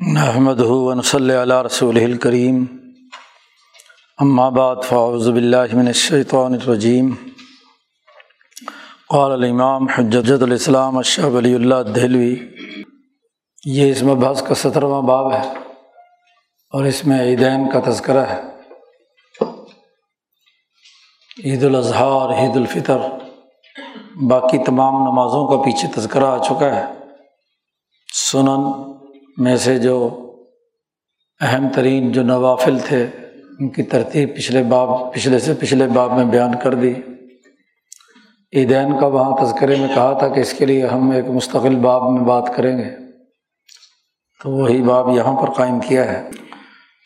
نحمد ون صلی اللہ رسول الکریم بعد فاؤز باللہ من الشیطان الرجیم قال الامام حجت الاسلام اشہ ولی اللہ دہلوی، یہ اس میں بحث کا سترواں باب ہے اور اس میں عیدین کا تذکرہ ہے۔ عید الاضحیٰ اور عید الفطر، باقی تمام نمازوں کا پیچھے تذکرہ آ چکا ہے۔ سنن میں سے جو اہم ترین جو نوافل تھے، ان کی ترتیب پچھلے باب، پچھلے سے پچھلے باب میں بیان کر دی۔ عیدین کا وہاں تذکرے میں کہا تھا کہ اس کے لیے ہم ایک مستقل باب میں بات کریں گے۔ تو وہی باب یہاں پر قائم کیا ہے۔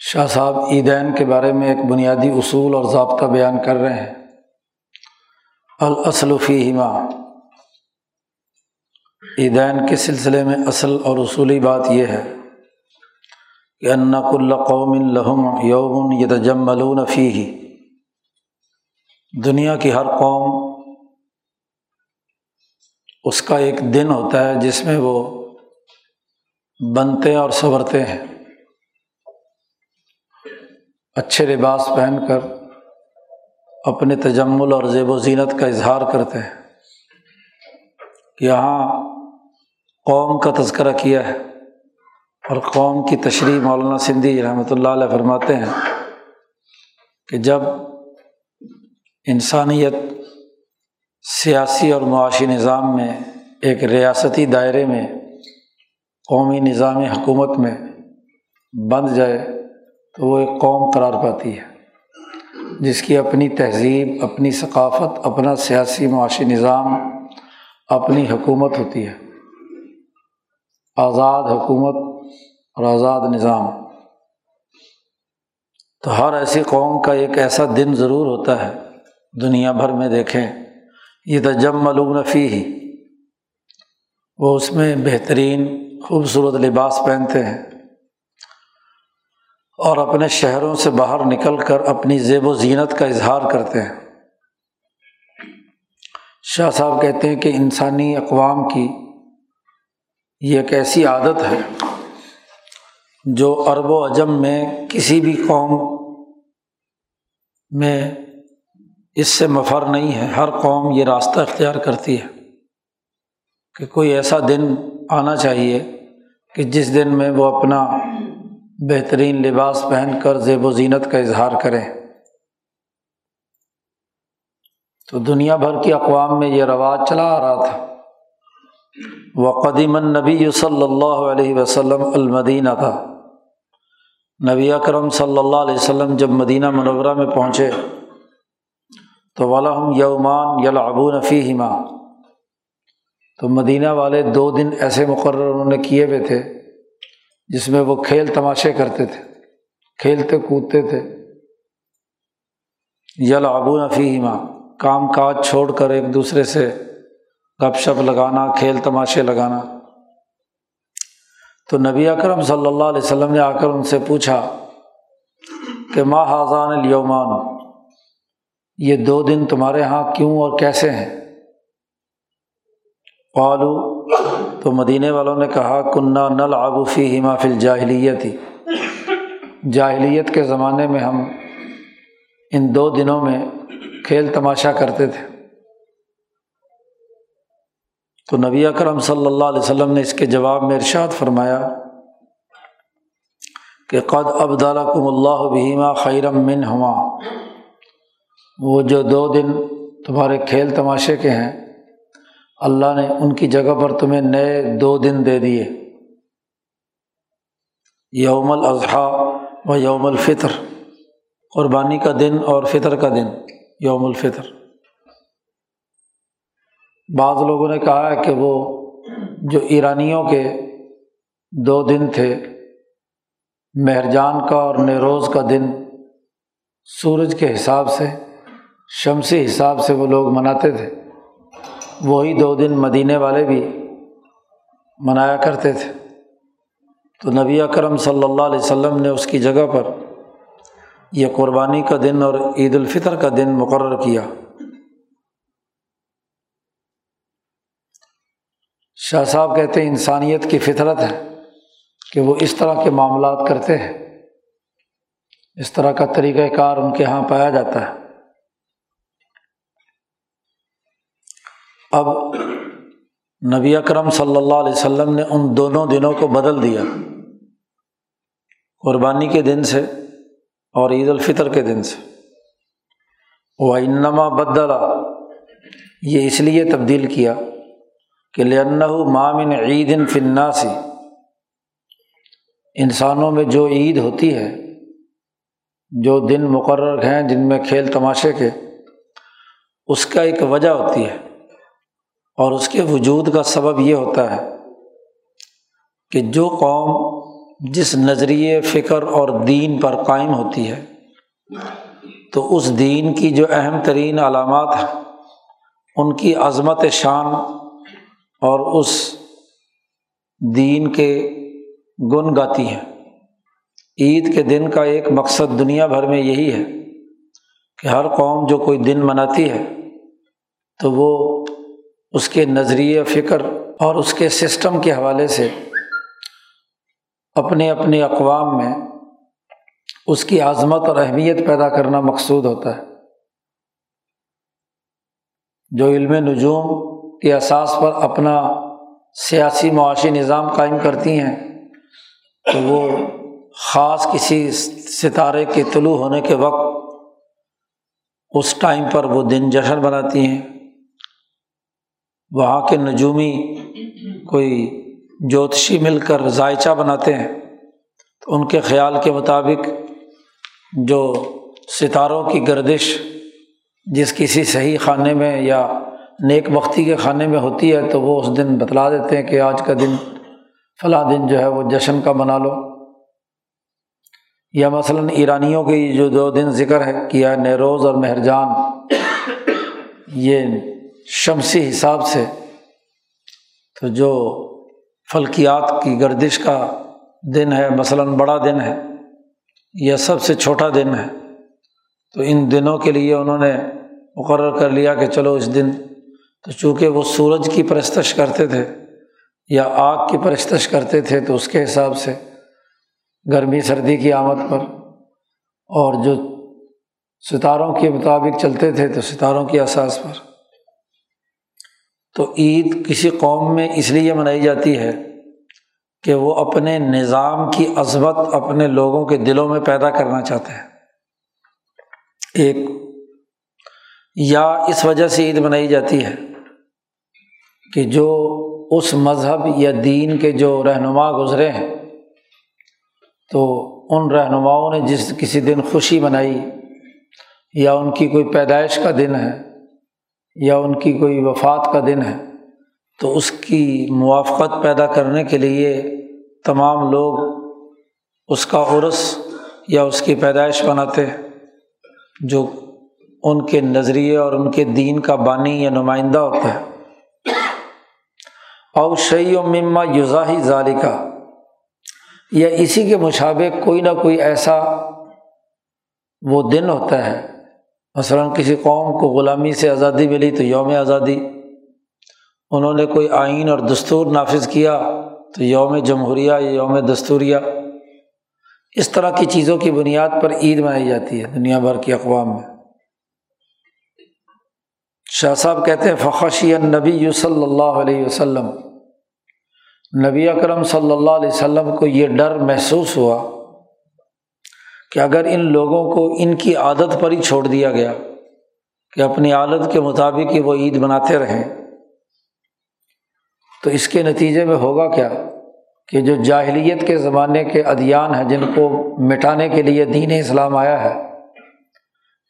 شاہ صاحب عیدین کے بارے میں ایک بنیادی اصول اور ضابطہ بیان کر رہے ہیں۔ الاصلفی ہما عیدین کے سلسلے میں اصل اور اصولی بات یہ ہے کہ انق القوم لہم یوم یتجملون فی ہی دنیا کی ہر قوم اس کا ایک دن ہوتا ہے جس میں وہ بنتے اور سنورتے ہیں۔ اچھے لباس پہن کر اپنے تجمل اور زیب و زینت کا اظہار کرتے ہیں یہاں قوم کا تذکرہ کیا ہے اور قوم کی تشریح مولانا سندھی جی رحمۃ اللہ علیہ فرماتے ہیں کہ جب انسانیت سیاسی اور معاشی نظام میں، ایک ریاستی دائرے میں، قومی نظام حکومت میں بند جائے تو وہ ایک قوم قرار پاتی ہے، جس کی اپنی تہذیب، اپنی ثقافت، اپنا سیاسی معاشی نظام، اپنی حکومت ہوتی ہے۔ آزاد حکومت اور آزاد نظام۔ تو ہر ایسی قوم کا ایک ایسا دن ضرور ہوتا ہے، دنیا بھر میں دیکھیں۔ یہ تو جب معلوم فی ہی وہ اس میں بہترین، خوبصورت لباس پہنتے ہیں۔ اور اپنے شہروں سے باہر نکل کر اپنی زیب و زینت کا اظہار کرتے ہیں۔ شاہ صاحب کہتے ہیں کہ انسانی اقوام کی یہ ایک ایسی عادت ہے جو عرب و عجم میں کسی بھی قوم میں اس سے مفر نہیں ہے۔ ہر قوم یہ راستہ اختیار کرتی ہے کہ کوئی ایسا دن آنا چاہیے کہ جس دن میں وہ اپنا بہترین لباس پہن کر زیب و زینت کا اظہار کریں۔ تو دنیا بھر کی اقوام میں یہ رواج چلا آ رہا تھا۔ وہ قدیم النبی صلی اللہ علیہ وسلم المدینہ تھا نبی اکرم صلی اللہ علیہ وسلم جب مدینہ منورہ میں پہنچے، تو والم یومان یلعبون فیہما۔ تو مدینہ والے دو دن ایسے مقرر انہوں نے کیے ہوئے تھے جس میں وہ کھیل تماشے کرتے تھے، کھیلتے کودتے تھے۔ یلعبون فیہما، کام کاج چھوڑ کر ایک دوسرے سے گپ شپ لگانا، کھیل تماشے لگانا۔ تو نبی اکرم صلی اللہ علیہ وسلم نے آ کر ان سے پوچھا کہ ماں حاضان الومان یہ دو دن تمہارے یہاں کیوں اور کیسے ہیں؟ پالو تو مدینے والوں نے کہا کنہ نل آبوفی ہما فل جاہلیت ہی جاہلیت کے زمانے میں ہم ان دو دنوں میں کھیل تماشا کرتے تھے۔ تو نبی اکرم صلی اللہ علیہ وسلم نے اس کے جواب میں ارشاد فرمایا کہ قد ابدالکم اللہ بہیما خیرم من ہما وہ جو دو دن تمہارے کھیل تماشے کے ہیں، اللہ نے ان کی جگہ پر تمہیں نئے دو دن دے دیے۔ یوم الاضحیٰ و یوم الفطر۔ قربانی کا دن اور فطر کا دن، یوم الفطر۔ بعض لوگوں نے کہا ہے کہ وہ جو ایرانیوں کے دو دن تھے، مہرجان کا اور نیروز کا دن، سورج کے حساب سے، شمسی حساب سے وہ لوگ مناتے تھے۔ وہی دو دن مدینے والے بھی منایا کرتے تھے۔ تو نبی اکرم صلی اللہ علیہ وسلم نے اس کی جگہ پر یہ قربانی کا دن اور عید الفطر کا دن مقرر کیا۔ شاہ صاحب کہتے ہیں انسانیت کی فطرت ہے کہ وہ اس طرح کے معاملات کرتے ہیں۔ اس طرح کا طریقۂ کار ان کے یہاں پایا جاتا ہے۔ اب نبی اکرم صلی اللہ علیہ وسلم نے ان دونوں دنوں کو بدل دیا۔ قربانی کے دن سے اور عید الفطر کے دن سے۔ وہ انما بدلا یہ اس لیے تبدیل کیا۔ کہ لن مامن عید فناسی انسانوں میں جو عید ہوتی ہے، جو دن مقرر ہیں، جن میں کھیل تماشے کے، اس کا ایک وجہ ہوتی ہے۔ اور اس کے وجود کا سبب یہ ہوتا ہے کہ جو قوم جس نظریے، فکر اور دین پر قائم ہوتی ہے، تو اس دین کی جو اہم ترین علامات ہیں، ان کی عظمت شان اور اس دین کے گن گاتی ہیں۔ عید کے دن کا ایک مقصد دنیا بھر میں یہی ہے کہ ہر قوم جو کوئی دن مناتی ہے تو وہ اس کے نظریے، فکر اور اس کے سسٹم کے حوالے سے اپنے اپنے اقوام میں اس کی عظمت اور اہمیت پیدا کرنا مقصود ہوتا ہے۔ جو علم نجوم کے اساس پر اپنا سیاسی معاشی نظام قائم کرتی ہیں، تو وہ خاص کسی ستارے کے طلوع ہونے کے وقت اس ٹائم پر وہ دن جشن بناتی ہیں۔ وہاں کے نجومی کوئی جوتشی مل کر ذائچہ بناتے ہیں، تو ان کے خیال کے مطابق جو ستاروں کی گردش جس کسی صحیح خانے میں یا نیک بختی کے خانے میں ہوتی ہے تو وہ اس دن بتلا دیتے ہیں کہ آج کا دن فلاں دن جو ہے وہ جشن کا بنا لو۔ یا مثلاً ایرانیوں کی جو دو دن ذکر ہے کیا نیروز اور مہرجان، یہ شمسی حساب سے تو جو فلکیات کی گردش کا دن ہے، مثلاً بڑا دن ہے یا سب سے چھوٹا دن ہے تو ان دنوں کے لیے انہوں نے مقرر کر لیا کہ چلو اس دن تو چونکہ وہ سورج کی پرستش کرتے تھے یا آگ کی پرستش کرتے تھے تو اس کے حساب سے گرمی، سردی کی آمد پر اور جو ستاروں کے مطابق چلتے تھے تو ستاروں کی اساس پر۔ تو عید کسی قوم میں اس لیے منائی جاتی ہے کہ وہ اپنے نظام کی عظمت اپنے لوگوں کے دلوں میں پیدا کرنا چاہتے ہیں۔ ایک، یا اس وجہ سے عید منائی جاتی ہے کہ جو اس مذہب یا دین کے جو رہنما گزرے ہیں، تو ان رہنماؤں نے جس کسی دن خوشی منائی، یا ان کی کوئی پیدائش کا دن ہے، یا ان کی کوئی وفات کا دن ہے، تو اس کی موافقت پیدا کرنے کے لیے تمام لوگ اس کا عرس یا اس کی پیدائش بناتے جو ان کے نظریے اور ان کے دین کا بانی یا نمائندہ ہوتا ہے اور شعی و مما یوزاہی ظالقہ یا اسی کے مشابق کوئی نہ کوئی ایسا وہ دن ہوتا ہے۔ مثلاً کسی قوم کو غلامی سے آزادی ملی تو یوم آزادی۔ انہوں نے کوئی آئین اور دستور نافذ کیا تو یوم جمہوریہ یا یوم دستوریہ۔ اس طرح کی چیزوں کی بنیاد پر عید منائی جاتی ہے دنیا بھر کی اقوام میں۔ شاہ صاحب کہتے ہیں فخشی نبی یو صلی اللہ علیہ وسلم۔ نبی اکرم صلی اللہ علیہ وسلم کو یہ ڈر محسوس ہوا کہ اگر ان لوگوں کو ان کی عادت پر ہی چھوڑ دیا گیا کہ اپنی عادت کے مطابق ہی وہ عید مناتے رہیں، تو اس کے نتیجے میں ہوگا کیا؟ کہ جو جاہلیت کے زمانے کے ادیان ہیں، جن کو مٹانے کے لیے دین اسلام آیا ہے،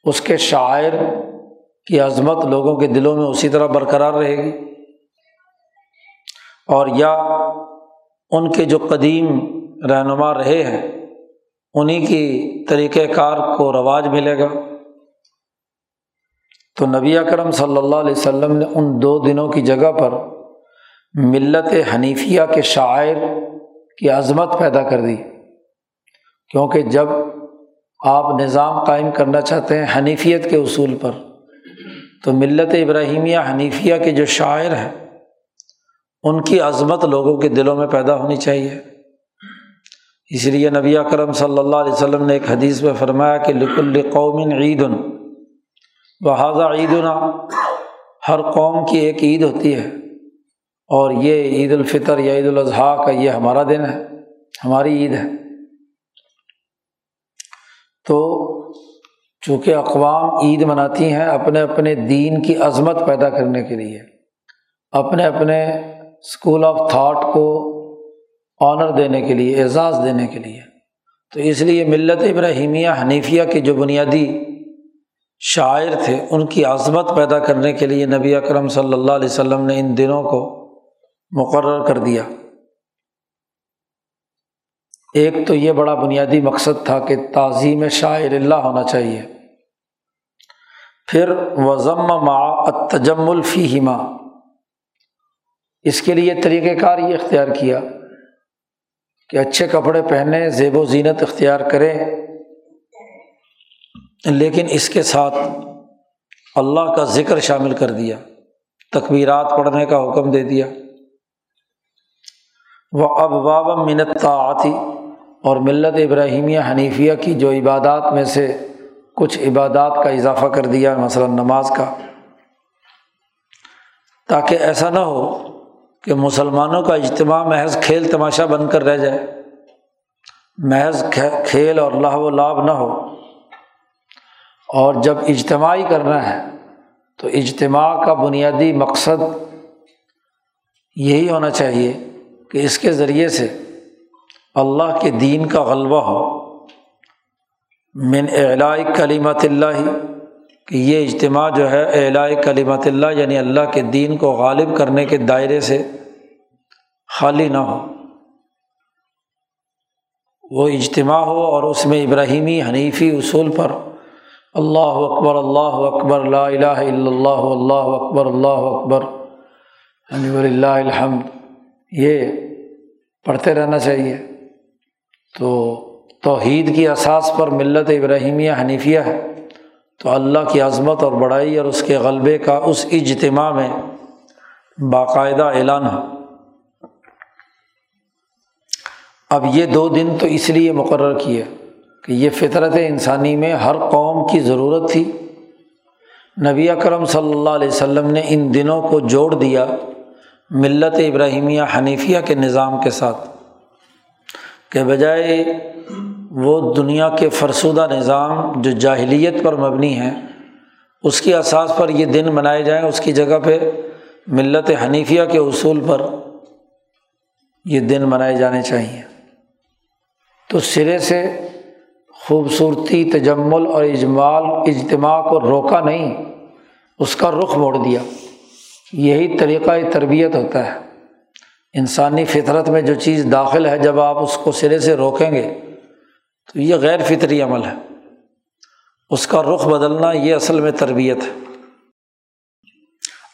اس کے شاعر کی عظمت لوگوں کے دلوں میں اسی طرح برقرار رہے گی۔ اور یا ان کے جو قدیم رہنما رہے ہیں انہیں کی طریقۂ کار کو رواج ملے گا۔ تو نبی اکرم صلی اللہ علیہ وسلم نے ان دو دنوں کی جگہ پر ملت حنیفیہ کے شاعر کی عظمت پیدا کر دی۔ کیونکہ جب آپ نظام قائم کرنا چاہتے ہیں حنیفیت کے اصول پر، تو ملت ابراہیمیہ حنیفیہ کے جو شاعر ہیں ان کی عظمت لوگوں کے دلوں میں پیدا ہونی چاہیے۔ اس لیے نبی کرم صلی اللہ علیہ وسلم نے ایک حدیث میں فرمایا کہ لکل قومن عید بحاظہ عید ہر قوم کی ایک عید ہوتی ہے۔ اور یہ عید الفطر یا عید الاضحیٰ کا یہ ہمارا دن ہے، ہماری عید ہے۔ تو چونکہ اقوام عید مناتی ہیں اپنے اپنے دین کی عظمت پیدا کرنے کے لیے، اپنے اپنے اسکول آف تھاٹ کو آنر دینے کے لیے، اعزاز دینے کے لیے۔ تو اس لیے ملت ابراہیمیہ، حنیفیہ کے جو بنیادی شاعر تھے، ان کی عظمت پیدا کرنے کے لیے نبی اکرم صلی اللہ علیہ وسلم نے ان دنوں کو مقرر کر دیا۔ ایک تو یہ بڑا بنیادی مقصد تھا کہ تعظیم شاعر اللہ ہونا چاہیے۔ پھر وضم مع تجم الفی اس کے لیے طریقۂ کار یہ اختیار کیا کہ اچھے کپڑے پہنے زیب و زینت اختیار کریں، لیکن اس کے ساتھ اللہ کا ذکر شامل کر دیا تقبیرات پڑھنے کا حکم دے دیا۔ وہ اب باب منت آتی اور ملت ابراہیمیہ حنیفیہ کی جو عبادات میں سے کچھ عبادات کا اضافہ کر دیا، مثلاً نماز کا، تاکہ ایسا نہ ہو کہ مسلمانوں کا اجتماع محض کھیل تماشا بن کر رہ جائے، محض کھیل اور لاہ و لابھ نہ ہو۔ اور جب اجتماعی کرنا ہے تو اجتماع کا بنیادی مقصد یہی ہونا چاہیے کہ اس کے ذریعے سے اللہ کے دین کا غلبہ ہو۔ من اعلائی کلیمت اللہ کہ یہ اجتماع جو ہے اعلائی کلیمت اللہ یعنی اللہ کے دین کو غالب کرنے کے دائرے سے خالی نہ ہو۔ وہ اجتماع ہو اور اس میں ابراہیمی حنیفی اصول پر اللہ اکبر اللہ اکبر، لا الہ الا اللہ اللہ اکبر اللہ اکبر یعنی اللہ الحمد، یہ پڑھتے رہنا چاہیے۔ تو توحید کی اساس پر ملت ابراہیمیہ حنیفیہ ہے۔ تو اللہ کی عظمت اور بڑائی اور اس کے غلبے کا اس اجتماع میں باقاعدہ اعلان ہو اب یہ دو دن تو اس لیے مقرر کیے کہ یہ فطرت انسانی میں ہر قوم کی ضرورت تھی۔ نبی اکرم صلی اللہ علیہ وسلم نے ان دنوں کو جوڑ دیا ملت ابراہیمیہ حنیفیہ کے نظام کے ساتھ۔ کہ بجائے وہ دنیا کے فرسودہ نظام جو جاہلیت پر مبنی ہیں اس کی اساس پر یہ دن منائے جائیں، اس کی جگہ پہ ملت حنیفیہ کے اصول پر یہ دن منائے جانے چاہئیں تو سرے سے خوبصورتی، تجمل اور اجمال، اجتماع کو روکا نہیں، اس کا رخ موڑ دیا۔ یہی طریقۂ تربیت ہوتا ہے۔ انسانی فطرت میں جو چیز داخل ہے، جب آپ اس کو سرے سے روکیں گے تو یہ غیر فطری عمل ہے۔ اس کا رخ بدلنا یہ اصل میں تربیت ہے۔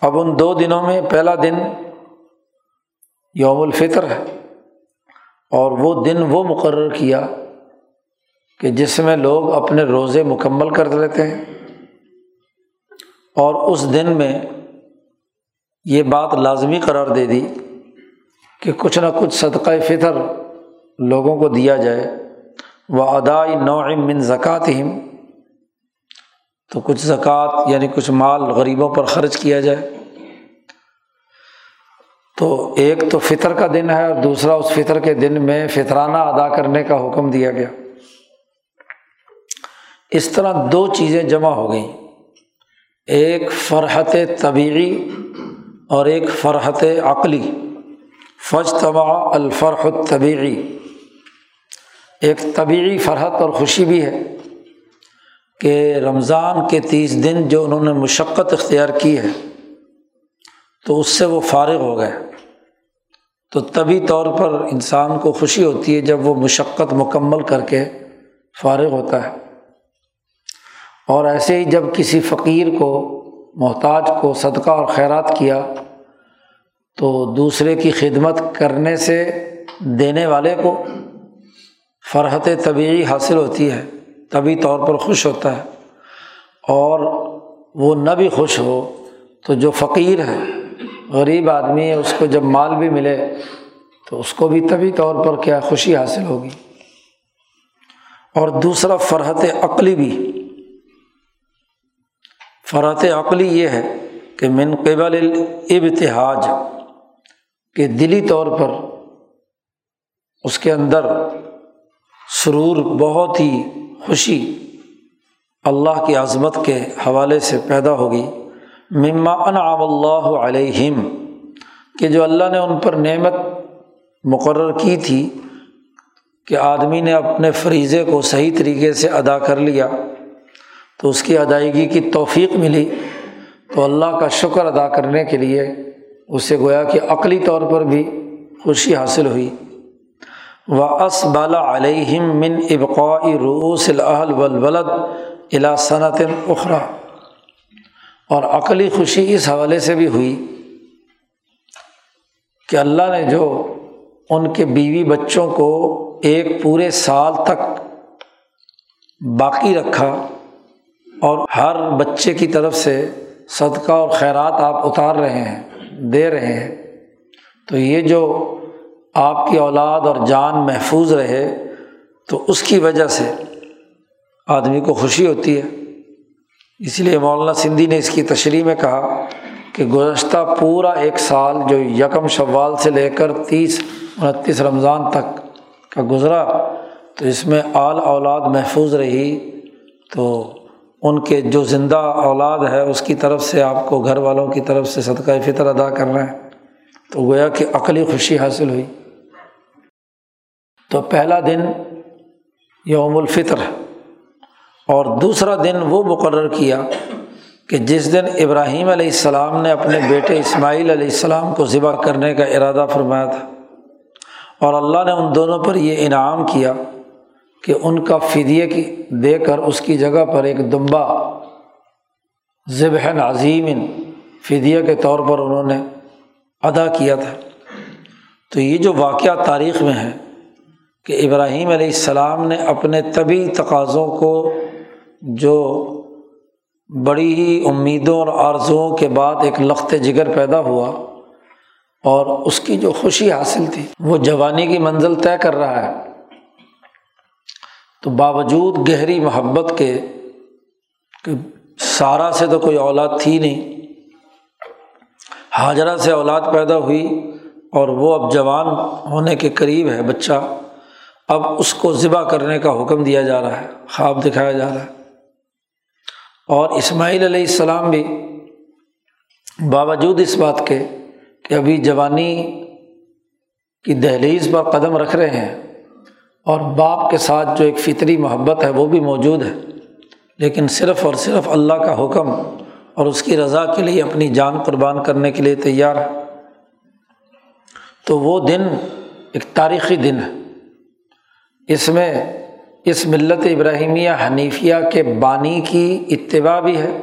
اب ان دو دنوں میں پہلا دن یوم الفطر ہے اور وہ دن وہ مقرر کیا کہ جس میں لوگ اپنے روزے مکمل کر لیتے ہیں۔ اور اس دن میں یہ بات لازمی قرار دے دی کہ کچھ نہ کچھ صدقۂ فطر لوگوں کو دیا جائے۔ وہ ادائی نوع من زکوٰۃ تو کچھ زکوٰۃ یعنی کچھ مال غریبوں پر خرچ کیا جائے۔ تو ایک تو فطر کا دن ہے اور دوسرا اس فطر کے دن میں فطرانہ ادا کرنے کا حکم دیا گیا۔ اس طرح دو چیزیں جمع ہو گئیں۔ ایک فرحت طبیعی اور ایک فرحت عقلی۔ فج تبا الفرح طبیعی ایک طبعی فرحت اور خوشی بھی ہے کہ رمضان کے تیس دن جو انہوں نے مشقت اختیار کی ہے، تو اس سے وہ فارغ ہو گئے۔ تو طبی طور پر انسان کو خوشی ہوتی ہے جب وہ مشقت مکمل کر کے فارغ ہوتا ہے۔ اور ایسے ہی جب کسی فقیر کو، محتاج کو صدقہ اور خیرات کیا، تو دوسرے کی خدمت کرنے سے دینے والے کو فرحت طبعی حاصل ہوتی ہے، طبی طور پر خوش ہوتا ہے، اور وہ نہ بھی خوش ہو تو جو فقیر ہے، غریب آدمی ہے، اس کو جب مال بھی ملے تو اس کو بھی طبی طور پر کیا خوشی حاصل ہوگی۔ اور دوسرا، فرحت عقلی بھی۔ فرحت عقلی یہ ہے کہ من قبل ابتحاج کہ دلی طور پر اس کے اندر سرور بہت ہی خوشی اللہ کی عظمت کے حوالے سے پیدا ہوگی۔ مما انعام اللہ علیہم، کہ جو اللہ نے ان پر نعمت مقرر کی تھی کہ آدمی نے اپنے فریضے کو صحیح طریقے سے ادا کر لیا، تو اس کی ادائیگی کی توفیق ملی۔ تو اللہ کا شکر ادا کرنے کے لیے، اسے گویا کہ عقلی طور پر بھی خوشی حاصل ہوئی۔ و اس بالا علیہم من ابقاء روس الحل ولولد الا صنعت اخرا اور عقلی خوشی اس حوالے سے بھی ہوئی کہ اللہ نے جو ان کے بیوی بچوں کو ایک پورے سال تک باقی رکھا اور ہر بچے کی طرف سے صدقہ اور خیرات آپ اتار رہے ہیں، دے رہے ہیں، تو یہ جو آپ کی اولاد اور جان محفوظ رہے تو اس کی وجہ سے آدمی کو خوشی ہوتی ہے۔ اس لیے مولانا سندھی نے اس کی تشریح میں کہا کہ گزشتہ پورا ایک سال جو یکم شوال سے لے کر تیس، انتیس رمضان تک کا گزرا تو اس میں آل اولاد محفوظ رہی تو ان کے جو زندہ اولاد ہے اس کی طرف سے آپ کو گھر والوں کی طرف سے صدقہ فطر ادا کر رہے ہیں۔ تو گویا کہ عقلی خوشی حاصل ہوئی۔ تو پہلا دن یوم الفطر اور دوسرا دن وہ مقرر کیا کہ جس دن ابراہیم علیہ السلام نے اپنے بیٹے اسماعیل علیہ السلام کو ذبح کرنے کا ارادہ فرمایا تھا۔ اور اللہ نے ان دونوں پر یہ انعام کیا کہ ان کا فدیے کی دے کر اس کی جگہ پر ایک دمبا ذبح عظیم فدیہ کے طور پر انہوں نے ادا کیا تھا۔ تو یہ جو واقعہ تاریخ میں ہے کہ ابراہیم علیہ السلام نے اپنے طبی تقاضوں کو جو بڑی ہی امیدوں اور آرزوؤں کے بعد ایک لخت جگر پیدا ہوا اور اس کی جو خوشی حاصل تھی، وہ جوانی کی منزل طے کر رہا ہے۔ تو باوجود گہری محبت کے کہ سارا سے تو کوئی اولاد تھی نہیں، حاجرہ سے اولاد پیدا ہوئی اور وہ اب جوان ہونے کے قریب ہے بچہ۔ اب اس کو ذبح کرنے کا حکم دیا جا رہا ہے، خواب دکھایا جا رہا ہے۔ اور اسماعیل علیہ السلام بھی باوجود اس بات کے کہ ابھی جوانی کی دہلیز پر قدم رکھ رہے ہیں اور باپ کے ساتھ جو ایک فطری محبت ہے وہ بھی موجود ہے، لیکن صرف اور صرف اللہ کا حکم اور اس کی رضا کے لیے اپنی جان قربان کرنے کے لیے تیار ہے۔ تو وہ دن ایک تاریخی دن ہے۔ اس میں اس ملت ابراہیمیہ حنیفیہ کے بانی کی اتباع بھی ہے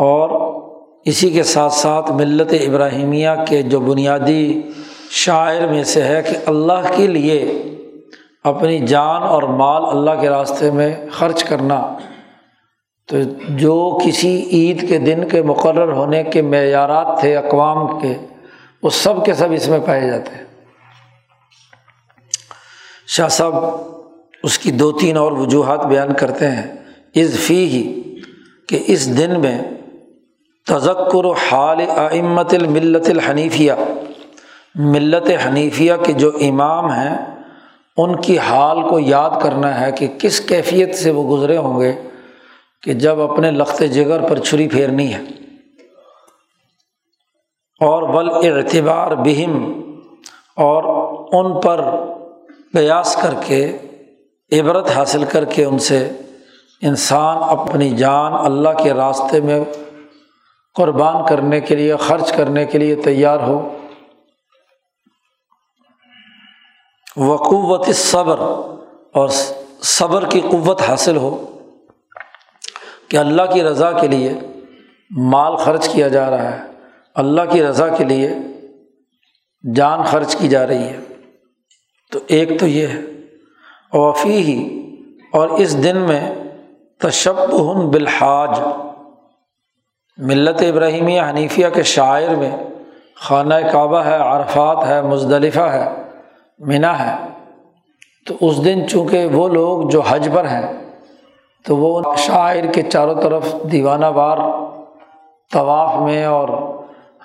اور اسی کے ساتھ ساتھ ملت ابراہیمیہ کے جو بنیادی شاعر میں سے ہے کہ اللہ کے لیے اپنی جان اور مال اللہ کے راستے میں خرچ کرنا، تو جو کسی عید کے دن کے مقرر ہونے کے معیارات تھے، اقوام کے، وہ سب کے سب اس میں پائے جاتے ہیں۔ شاہ صاحب، اس کی دو تین اور وجوہات بیان کرتے ہیں۔ از فی ہی کہ اس دن میں تذکر و حال امت الملت الحنیفیہ، ملت حنیفیہ کے جو امام ہیں، ان کی حال کو یاد کرنا ہے کہ کس کیفیت سے وہ گزرے ہوں گے کہ جب اپنے لخت جگر پر چھری پھیرنی ہے۔ اور بل اعتبار بہم، اور ان پر قیاس کر کے، عبرت حاصل کر کے ان سے انسان اپنی جان اللہ کے راستے میں قربان کرنے کے لیے، خرچ کرنے کے لیے تیار ہو۔ وقوت صبر اور صبر کی قوت حاصل ہو کہ اللہ کی رضا کے لیے مال خرچ کیا جا رہا ہے۔ اللہ کی رضا کے لیے جان خرچ کی جا رہی ہے۔ تو ایک تو یہ ہے وفی ہی اور اس دن میں تشب بالحاج، ملت ابراہیمیہ حنیفیہ کے شاعر میں خانہ کعبہ ہے، عرفات ہے، مزدلفہ ہے منا ہے۔ تو اس دن چونکہ وہ لوگ جو حج پر ہیں، تو وہ شاعر کے چاروں طرف دیوانہ وار، طواف میں اور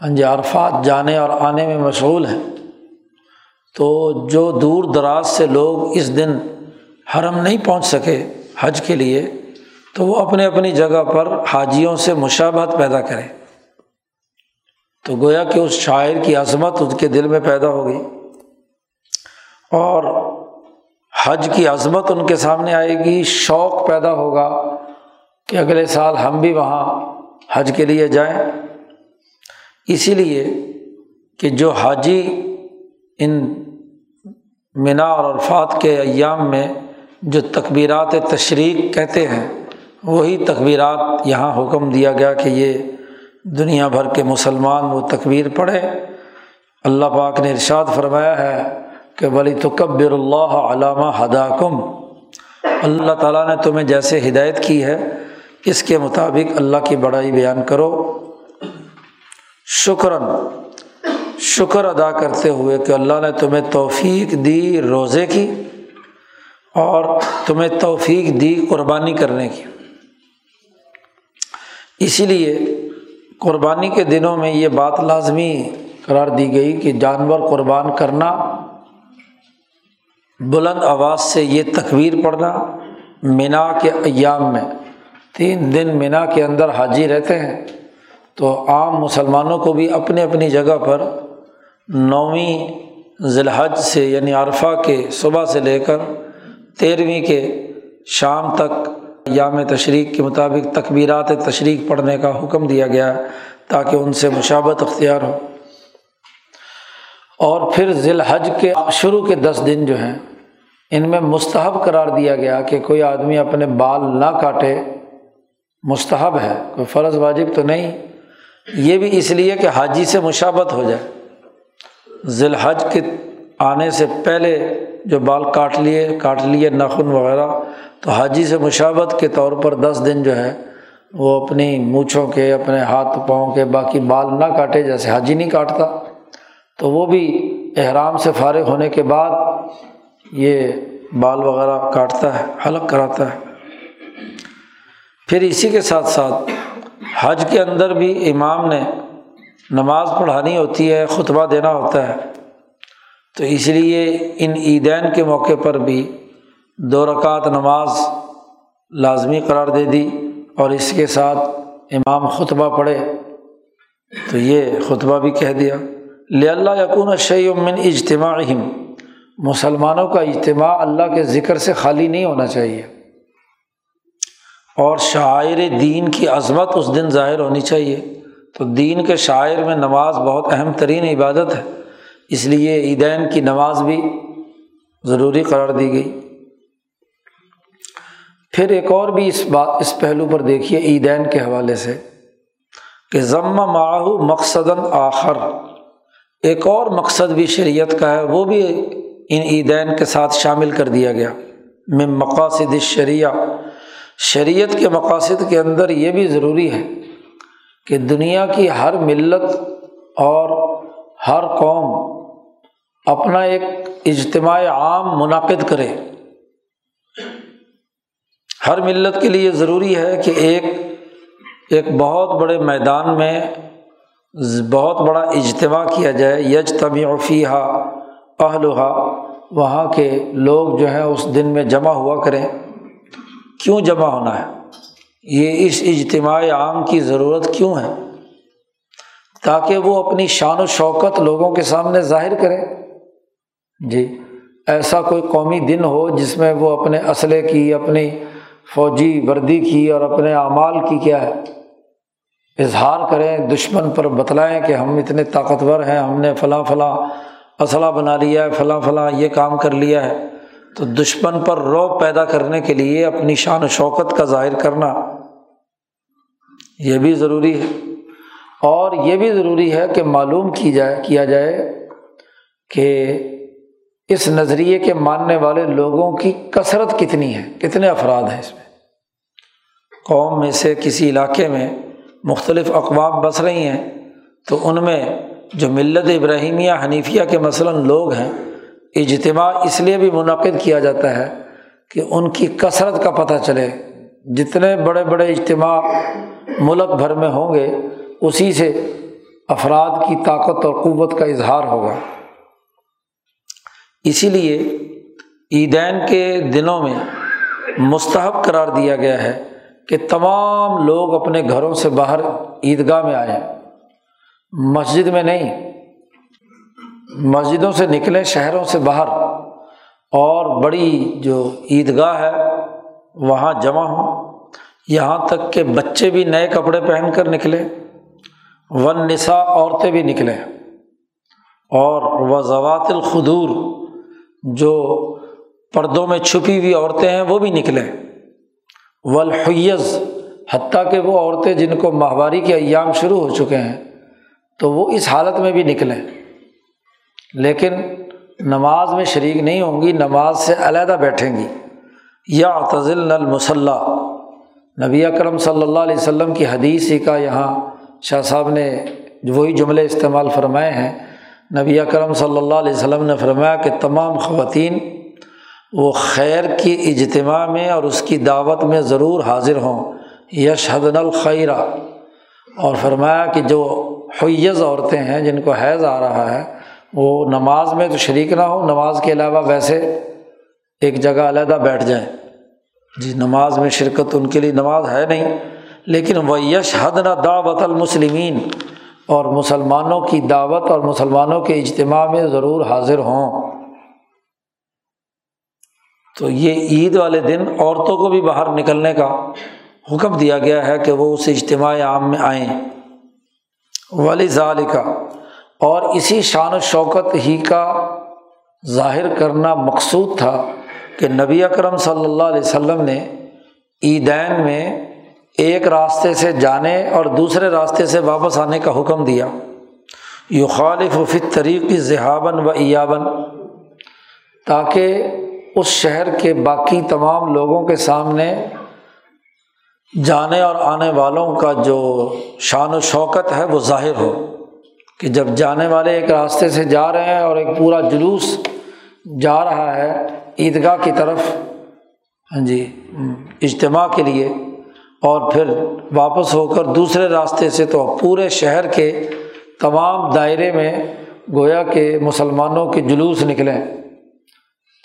جی عرفات جانے اور آنے میں مشغول ہیں۔ تو جو دور دراز سے لوگ اس دن حرم نہیں پہنچ سکے حج کے لیے، تو وہ اپنے اپنی جگہ پر حاجیوں سے مشابہت پیدا کرے۔ تو گویا کہ اس شاعر کی عظمت ان کے دل میں پیدا ہوگی اور حج کی عظمت ان کے سامنے آئے گی، شوق پیدا ہوگا کہ اگلے سال ہم بھی وہاں حج کے لیے جائیں۔ اسی لیے کہ جو حاجی ان منا اور عرفات کے ایام میں جو تقبیرات تشریق کہتے ہیں، وہی تقبیرات یہاں حکم دیا گیا کہ یہ دنیا بھر کے مسلمان وہ تقبیر پڑھے۔ اللہ پاک نے ارشاد فرمایا ہے کہ ولی تکبر اللہ علامہ ہدا کم اللہ تعالیٰ نے تمہیں جیسے ہدایت کی ہے، اس کے مطابق اللہ کی بڑائی بیان کرو۔ شکراً۔ شکر ادا کرتے ہوئے کہ اللہ نے تمہیں توفیق دی روزے کی اور تمہیں توفیق دی قربانی کرنے کی۔ اسی لیے قربانی کے دنوں میں یہ بات لازمی قرار دی گئی کہ جانور قربان کرنا، بلند آواز سے یہ تکبیر پڑھنا، مینا کے ایام میں تین دن مینا کے اندر حاجی رہتے ہیں تو عام مسلمانوں کو بھی اپنی اپنی جگہ پر نویں ذی الحج سے یعنی عرفہ کے صبح سے لے کر تیرہویں کے شام تک یام تشریق کے مطابق تقبیرات تشریق پڑھنے کا حکم دیا گیا تاکہ ان سے مشابت اختیار ہو۔ اور پھر ذی الحج کے شروع کے دس دن جو ہیں، ان میں مستحب قرار دیا گیا کہ کوئی آدمی اپنے بال نہ کاٹے، مستحب ہے، کوئی فرض واجب تو نہیں، یہ بھی اس لیے کہ حاجی سے مشابت ہو جائے۔ ذی الحج کے آنے سے پہلے جو بال کاٹ لیے کاٹ لیے ناخن وغیرہ، تو حاجی سے مشابت کے طور پر دس دن جو ہے وہ اپنی مونچھوں کے، اپنے ہاتھ پاؤں کے باقی بال نہ کاٹے جیسے حاجی نہیں کاٹتا۔ تو وہ بھی احرام سے فارغ ہونے کے بعد یہ بال وغیرہ کاٹتا ہے، حلق کراتا ہے۔ پھر اسی کے ساتھ ساتھ حج کے اندر بھی امام نے نماز پڑھانی ہوتی ہے، خطبہ دینا ہوتا ہے۔ تو اس لیے ان عیدین کے موقع پر بھی دو رکعت نماز لازمی قرار دے دی اور اس کے ساتھ امام خطبہ پڑھے۔ تو یہ خطبہ بھی کہہ دیا۔ لِ اللہ یقون شعیمن اجتماع مسلمانوں کا اجتماع اللہ کے ذکر سے خالی نہیں ہونا چاہیے۔ اور شاعر دین کی عظمت اس دن ظاہر ہونی چاہیے۔ تو دین کے شاعر میں نماز بہت اہم ترین عبادت ہے۔ اس لیے عیدین کی نماز بھی ضروری قرار دی گئی۔ پھر ایک اور بھی اس بات، اس پہلو پر دیکھیے عیدین کے حوالے سے کہ ضم معاہو مقصد آخر۔ ایک اور مقصد بھی شریعت کا ہے، وہ بھی ان عیدین کے ساتھ شامل کر دیا گیا۔ میں مقاصد شریعہ شریعت کے مقاصد کے اندر یہ بھی ضروری ہے کہ دنیا کی ہر ملت اور ہر قوم اپنا ایک اجتماع عام منعقد کرے۔ ہر ملت کے لیے ضروری ہے کہ ایک ایک بہت بڑے میدان میں بہت بڑا اجتماع کیا جائے۔ یج طبی فیحہ پہلوحا وہاں کے لوگ جو ہیں اس دن میں جمع ہوا کریں۔ کیوں جمع ہونا ہے؟ یہ اس اجتماع عام کی ضرورت کیوں ہے؟ تاکہ وہ اپنی شان و شوکت لوگوں کے سامنے ظاہر کرے۔ جی ایسا کوئی قومی دن ہو جس میں وہ اپنے اسلحے کی، اپنی فوجی وردی کی اور اپنے اعمال کی کیا ہے؟ اظہار کریں، دشمن پر بتلائیں کہ ہم اتنے طاقتور ہیں، ہم نے فلاں فلاں اسلحہ بنا لیا ہے، فلاں فلاں یہ کام کر لیا ہے۔ تو دشمن پر رو پیدا کرنے کے لیے اپنی شان و شوکت کا ظاہر کرنا یہ بھی ضروری ہے۔ اور یہ بھی ضروری ہے کہ معلوم کی جائے، کیا جائے کہ اس نظریے کے ماننے والے لوگوں کی کثرت کتنی ہے، کتنے افراد ہیں اس میں۔ قوم میں سے کسی علاقے میں مختلف اقوام بس رہی ہیں تو ان میں جو ملت ابراہیمیہ، حنیفیہ کے مثلاً لوگ ہیں اجتماع اس لیے بھی منعقد کیا جاتا ہے کہ ان کی کثرت کا پتہ چلے۔ جتنے بڑے بڑے اجتماع ملک بھر میں ہوں گے، اسی سے افراد کی طاقت اور قوت کا اظہار ہوگا۔ اسی لیے عیدین کے دنوں میں مستحب قرار دیا گیا ہے کہ تمام لوگ اپنے گھروں سے باہر عیدگاہ میں آئیں۔ مسجد میں نہیں مسجدوں سے نکلیں شہروں سے باہر، اور بڑی جو عیدگاہ ہے، وہاں جمع ہوں۔ یہاں تک کہ بچے بھی نئے کپڑے پہن کر نکلے ون نسا عورتیں بھی نکلیں اور وہ زوات الخدور، جو پردوں میں چھپی ہوئی عورتیں ہیں، وہ بھی نکلیں ولحیز حتیٰ کہ وہ عورتیں جن کو ماہواری کے ایام شروع ہو چکے ہیں، تو وہ اس حالت میں بھی نکلیں لیکن نماز میں شریک نہیں ہوں گی، نماز سے علیحدہ بیٹھیں گی۔ یا تزل المسلح نبی اکرم صلی اللہ علیہ وسلم کی حدیث ہی کا یہاں شاہ صاحب نے وہی جملے استعمال فرمائے ہیں۔ نبی اکرم صلی اللہ علیہ وسلم نے فرمایا کہ تمام خواتین وہ خیر کی اجتماع میں اور اس کی دعوت میں ضرور حاضر ہوں۔ یشحدن الخیرہ اور فرمایا کہ جو حیض عورتیں ہیں، جن کو حیض آ رہا ہے وہ نماز میں تو شریک نہ ہو، نماز کے علاوہ ویسے ایک جگہ علیحدہ بیٹھ جائیں۔ جی نماز میں شرکت ان کے لیے نماز ہے نہیں، لیکن وہ یش حد نہ دعوت المسلمین اور مسلمانوں کی دعوت اور مسلمانوں کے اجتماع میں ضرور حاضر ہوں۔ تو یہ عید والے دن عورتوں کو بھی باہر نکلنے کا حکم دیا گیا ہے کہ وہ اس اجتماع عام میں آئیں۔ ولی ظال کا اور اسی شان و شوکت ہی کا ظاہر کرنا مقصود تھا کہ نبی اکرم صلی اللہ علیہ وسلم نے عیدین میں ایک راستے سے جانے اور دوسرے راستے سے واپس آنے کا حکم دیا۔ یو خالف و فط طریقی ذہابن و ایابن تاکہ اس شہر کے باقی تمام لوگوں کے سامنے جانے اور آنے والوں کا جو شان و شوکت ہے وہ ظاہر ہو۔ کہ جب جانے والے ایک راستے سے جا رہے ہیں اور ایک پورا جلوس جا رہا ہے عیدگاہ کی طرف ہاں جی اجتماع کے لیے، اور پھر واپس ہو کر دوسرے راستے سے تو پورے شہر کے تمام دائرے میں گویا کہ مسلمانوں کے جلوس نکلیں۔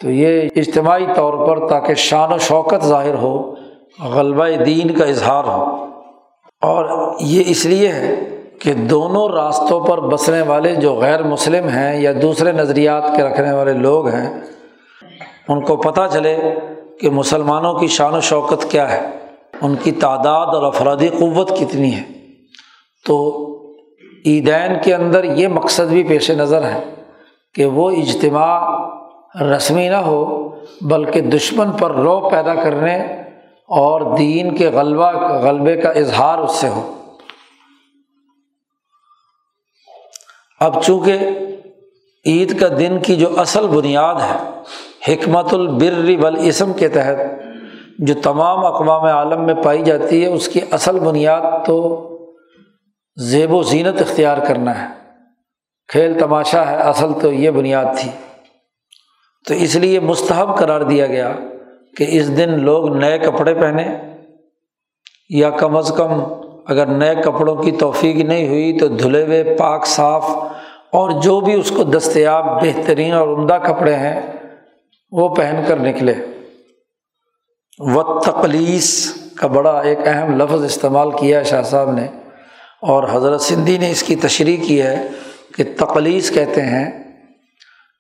تو یہ اجتماعی طور پر تاکہ شان و شوکت ظاہر ہو، غلبہ دین کا اظہار ہو۔ اور یہ اس لیے ہے کہ دونوں راستوں پر بسنے والے جو غیر مسلم ہیں یا دوسرے نظریات کے رکھنے والے لوگ ہیں، ان کو پتہ چلے کہ مسلمانوں کی شان و شوکت کیا ہے۔ ان کی تعداد اور افرادی قوت کتنی ہے۔ تو عیدین کے اندر یہ مقصد بھی پیش نظر ہے کہ وہ اجتماع رسمی نہ ہو، بلکہ دشمن پر رو پیدا کرنے اور دین کے غلبہ، غلبے کا اظہار اس سے ہو۔ اب چونکہ عید کا دن کی جو اصل بنیاد ہے حکمت البر والاسم کے تحت جو تمام اقوام عالم میں پائی جاتی ہے، اس کی اصل بنیاد تو زیب و زینت اختیار کرنا ہے۔ کھیل تماشا ہے، اصل تو یہ بنیاد تھی۔ تو اس لیے مستحب قرار دیا گیا کہ اس دن لوگ نئے کپڑے پہنیں یا کم از کم اگر نئے کپڑوں کی توفیق نہیں ہوئی تو دھلے ہوئے پاک صاف اور جو بھی اس کو دستیاب، بہترین اور عمدہ کپڑے ہیں، وہ پہن کر نکلے۔ و تقلیس کا بڑا ایک اہم لفظ استعمال کیا ہے شاہ صاحب نے، اور حضرت سندھی نے اس کی تشریح کی ہے کہ تقلیس کہتے ہیں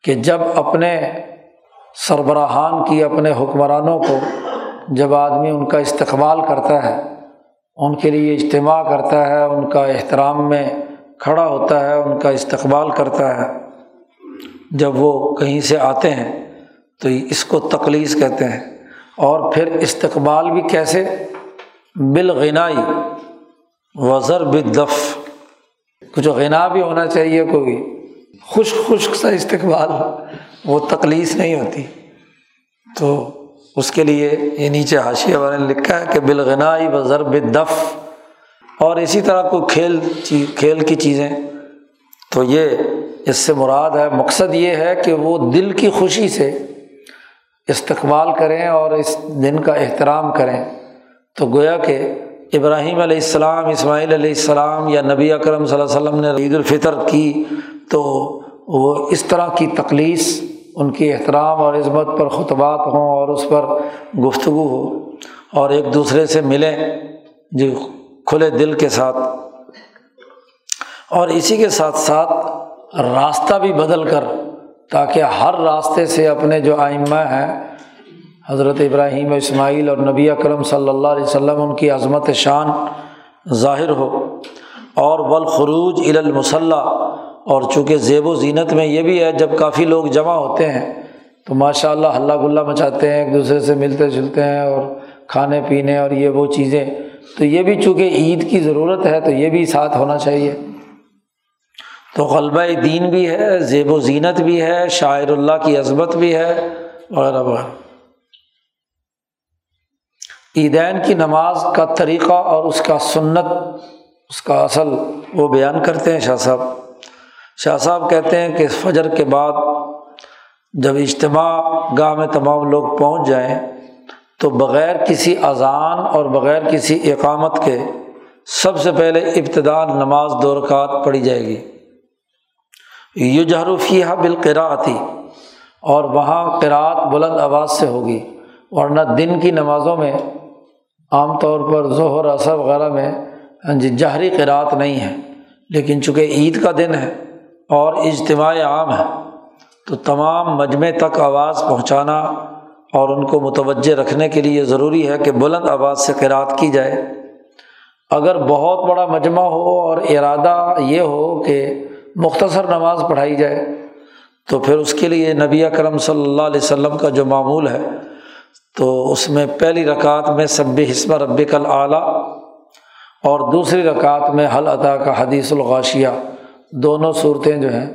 کہ جب اپنے سربراہان کی، اپنے حکمرانوں کو جب آدمی ان کا استقبال کرتا ہے ان کے لیے اجتماع کرتا ہے، ان کا احترام میں کھڑا ہوتا ہے، ان کا استقبال کرتا ہے۔ جب وہ کہیں سے آتے ہیں تو اس کو تقلیص کہتے ہیں۔ اور پھر استقبال بھی کیسے؟ بالغنائی وزر بدف کچھ غنا بھی ہونا چاہیے کوئی۔ خشک خشک سا استقبال، وہ تکلیف نہیں ہوتی۔ تو اس کے لیے یہ نیچے حاشیہ والے نے لکھا ہے کہ بالغنائی و ضرب دف اور اسی طرح کوئی کھیل کھیل کی چیزیں۔ تو یہ اس سے مراد ہے، مقصد یہ ہے کہ وہ دل کی خوشی سے استقبال کریں اور اس دن کا احترام کریں۔ تو گویا کہ ابراہیم علیہ السلام، اسماعیل علیہ السلام یا نبی اکرم صلی اللہ علیہ وسلم نے عید الفطر کی تو وہ اس طرح کی تکلیث ان کی احترام اور عظمت پر خطبات ہوں اور اس پر گفتگو ہو اور ایک دوسرے سے ملیں جی کھلے دل کے ساتھ۔ اور اسی کے ساتھ ساتھ راستہ بھی بدل کر، تاکہ ہر راستے سے اپنے جو آئمہ ہیں، حضرت ابراہیم، اسماعیل اور نبی اکرم صلی اللہ علیہ وسلم، ان کی عظمت شان ظاہر ہو۔ اور بالخروج المسلح اور چونکہ زیب و زینت میں یہ بھی ہے، جب کافی لوگ جمع ہوتے ہیں، تو ماشاء اللہ ہلہ گلہ مچاتے ہیں، ایک دوسرے سے ملتے جلتے ہیں اور کھانے پینے اور یہ وہ چیزیں۔ تو یہ بھی چونکہ عید کی ضرورت ہے، تو یہ بھی ساتھ ہونا چاہیے۔ تو غلبہ دین بھی ہے، زیب و زینت بھی ہے، شاعر اللہ کی عظمت بھی ہے، وغیرہ وغیرہ۔ عیدین کی نماز کا طریقہ اور اس کا سنت، اس کا اصل وہ بیان کرتے ہیں شاہ صاحب۔ شاہ صاحب کہتے ہیں کہ فجر کے بعد جب اجتماع گاہ میں تمام لوگ پہنچ جائیں تو بغیر کسی اذان اور بغیر کسی اقامت کے سب سے پہلے ابتدا نماز دو رکعت پڑھی جائے گی۔ یو جہروفیہ بالقرا اور وہاں قرأت بلند آواز سے ہوگی، ورنہ دن کی نمازوں میں عام طور پر ظہر اثر وغیرہ میں ہاں جی جہری قرأت نہیں ہے۔ لیکن چونکہ عید کا دن ہے اور اجتماع عام ہے۔ تو تمام مجمع تک آواز پہنچانا اور ان کو متوجہ رکھنے کے لیے ضروری ہے کہ بلند آواز سے قرأت کی جائے۔ اگر بہت بڑا مجمع ہو اور ارادہ یہ ہو کہ مختصر نماز پڑھائی جائے، تو پھر اس کے لیے نبی کرم صلی اللہ علیہ وسلم کا جو معمول ہے، تو اس میں پہلی رکعت میں سب حسب رب کل اعلیٰ اور دوسری رکعت میں حل عطا کا حدیث الغاشیہ۔ دونوں صورتیں جو ہیں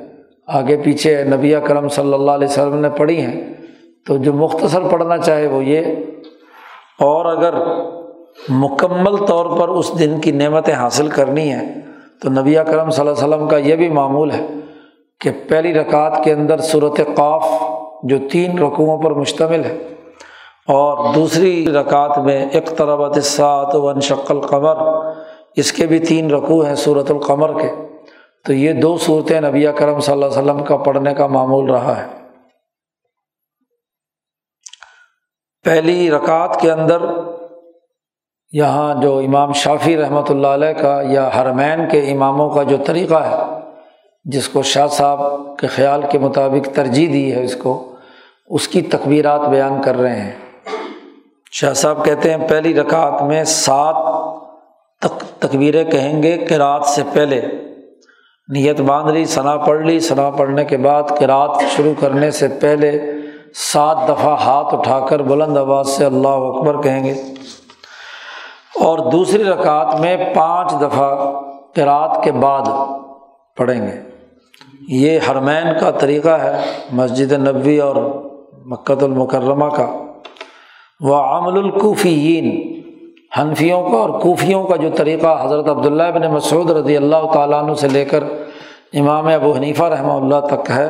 آگے پیچھے نبی کرم صلی اللہ علیہ وسلم نے پڑھی ہیں۔ تو جو مختصر پڑھنا چاہے وہ یہ۔ اور اگر مکمل طور پر اس دن کی نعمتیں حاصل کرنی ہیں، تو نبی کرم صلی اللہ علیہ وسلم کا یہ بھی معمول ہے کہ پہلی رکعت کے اندر صورت قاف جو تین رقوؤں پر مشتمل ہے، اور دوسری رکعت میں اقتربت سات ون شکل قمر اس کے بھی تین رقوع ہیں صورت القمر کے۔ تو یہ دو صورتیں نبی کرم صلی اللہ علیہ وسلم کا پڑھنے کا معمول رہا ہے۔ پہلی رکعت کے اندر یہاں جو امام شافی رحمۃ اللہ علیہ کا یا حرمین کے اماموں کا جو طریقہ ہے، جس کو شاہ صاحب کے خیال کے مطابق ترجیح دی ہے اس کو، اس کی تقبیرات بیان کر رہے ہیں۔ شاہ صاحب کہتے ہیں، پہلی رکعت میں سات تک تقبیریں کہیں گے کراط سے پہلے۔ نیت باندھ لی ثنا پڑھ لی۔ ثنا پڑھنے کے بعد کراط شروع کرنے سے پہلے سات دفعہ ہاتھ اٹھا کر بلند آواز سے اللہ اکبر کہیں گے۔ اور دوسری رکعت میں پانچ دفعہ قرأت کے بعد پڑھیں گے۔ یہ حرمین کا طریقہ ہے، مسجد نبوی اور مکت المکرمہ کا۔ وہ عامل القوفین حنفیوں کا اور کوفیوں کا جو طریقہ حضرت عبداللہ ابن مسعود رضی اللہ تعالیٰ عنہ سے لے کر امام ابو حنیفہ رحمہ اللہ تک ہے،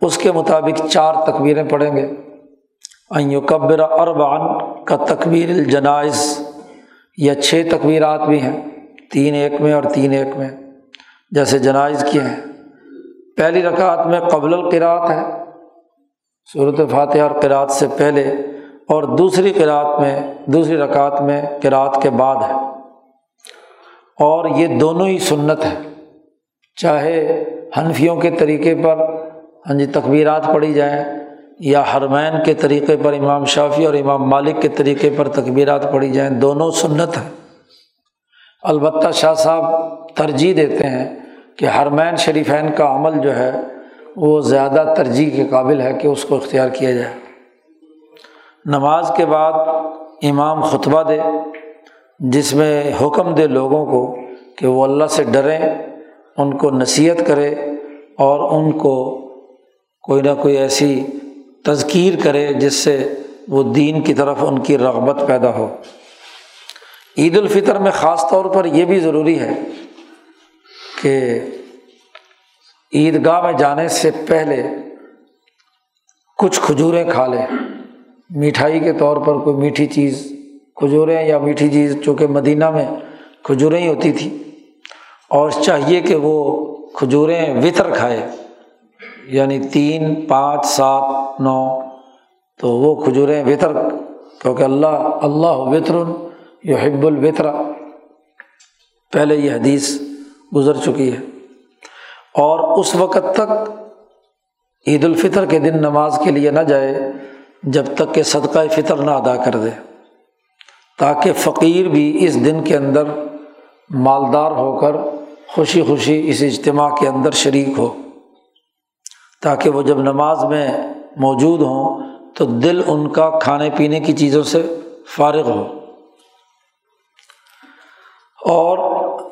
اس کے مطابق چار تکبیریں پڑھیں گے۔ ایوکبر اربان کا تکبیر الجنائز یا چھ تکبیرات بھی ہیں، تین ایک میں اور تین ایک میں، جیسے جنائز کیے ہیں۔ پہلی رکعت میں قبل القرات ہے صورت فاتحہ اور قرأت سے پہلے، اور دوسری قرأت میں، دوسری رکعت میں قرأت کے بعد ہے۔ اور یہ دونوں ہی سنت ہے چاہے حنفیوں کے طریقے پر ہاں جی تقبیرات پڑھی جائیں یا حرمین کے طریقے پر، امام شافی اور امام مالک کے طریقے پر تقبیرات پڑھی جائیں، دونوں سنت ہیں۔ البتہ شاہ صاحب ترجیح دیتے ہیں کہ حرمین شریفین کا عمل جو ہے، وہ زیادہ ترجیح کے قابل ہے کہ اس کو اختیار کیا جائے۔ نماز کے بعد امام خطبہ دے، جس میں حکم دے لوگوں کو کہ وہ اللہ سے ڈریں۔ ان کو نصیحت کرے اور ان کو کوئی نہ کوئی ایسی تذکیر کرے جس سے وہ دین کی طرف ان کی رغبت پیدا ہو۔ عید الفطر میں خاص طور پر یہ بھی ضروری ہے کہ عیدگاہ میں جانے سے پہلے کچھ کھجوریں کھا لے۔ مٹھائی کے طور پر کوئی میٹھی چیز، کھجوریں یا میٹھی چیز، چونکہ مدینہ میں کھجوریں ہی ہوتی تھیں۔ اور چاہیے کہ وہ کھجوریں وطر کھائے یعنی تین، پانچ، سات، نو، تو وہ کھجوریں وطر، کیونکہ اللہ اللہ وطر یو حب الوطرا پہلے یہ حدیث گزر چکی ہے۔ اور اس وقت تک عید الفطر کے دن نماز کے لیے نہ جائے، جب تک کہ صدقہ فطر نہ ادا کر دے، تاکہ فقیر بھی اس دن کے اندر مالدار ہو کر خوشی خوشی اس اجتماع کے اندر شریک ہو تاکہ وہ جب نماز میں موجود ہوں تو دل ان کا کھانے پینے کی چیزوں سے فارغ ہو۔ اور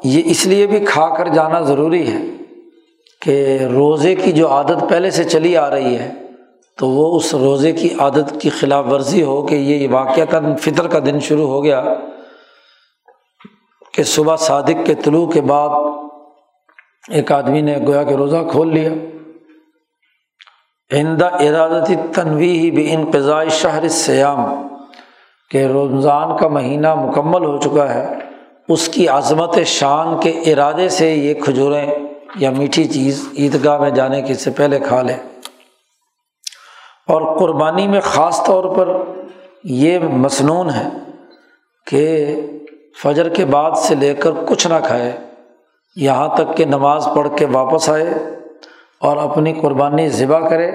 یہ اس لیے بھی کھا کر جانا ضروری ہے کہ روزے کی جو عادت پہلے سے چلی آ رہی ہے تو وہ اس روزے کی عادت کی خلاف ورزی ہو کہ یہ واقعتاً فطر کا دن شروع ہو گیا کہ صبح صادق کے طلوع کے بعد ایک آدمی نے گویا کہ روزہ کھول لیا۔ آئندہ ارادتی تنوی بھی انقضاء شہر سیام کہ رمضان کا مہینہ مکمل ہو چکا ہے۔ اس کی عظمت شان کے ارادے سے یہ کھجوریں یا میٹھی چیز عیدگاہ میں جانے کے سے پہلے کھا لے۔ اور قربانی میں خاص طور پر یہ مصنون ہے کہ فجر کے بعد سے لے کر کچھ نہ کھائے۔ یہاں تک کہ نماز پڑھ کے واپس آئے اور اپنی قربانی ذبح کرے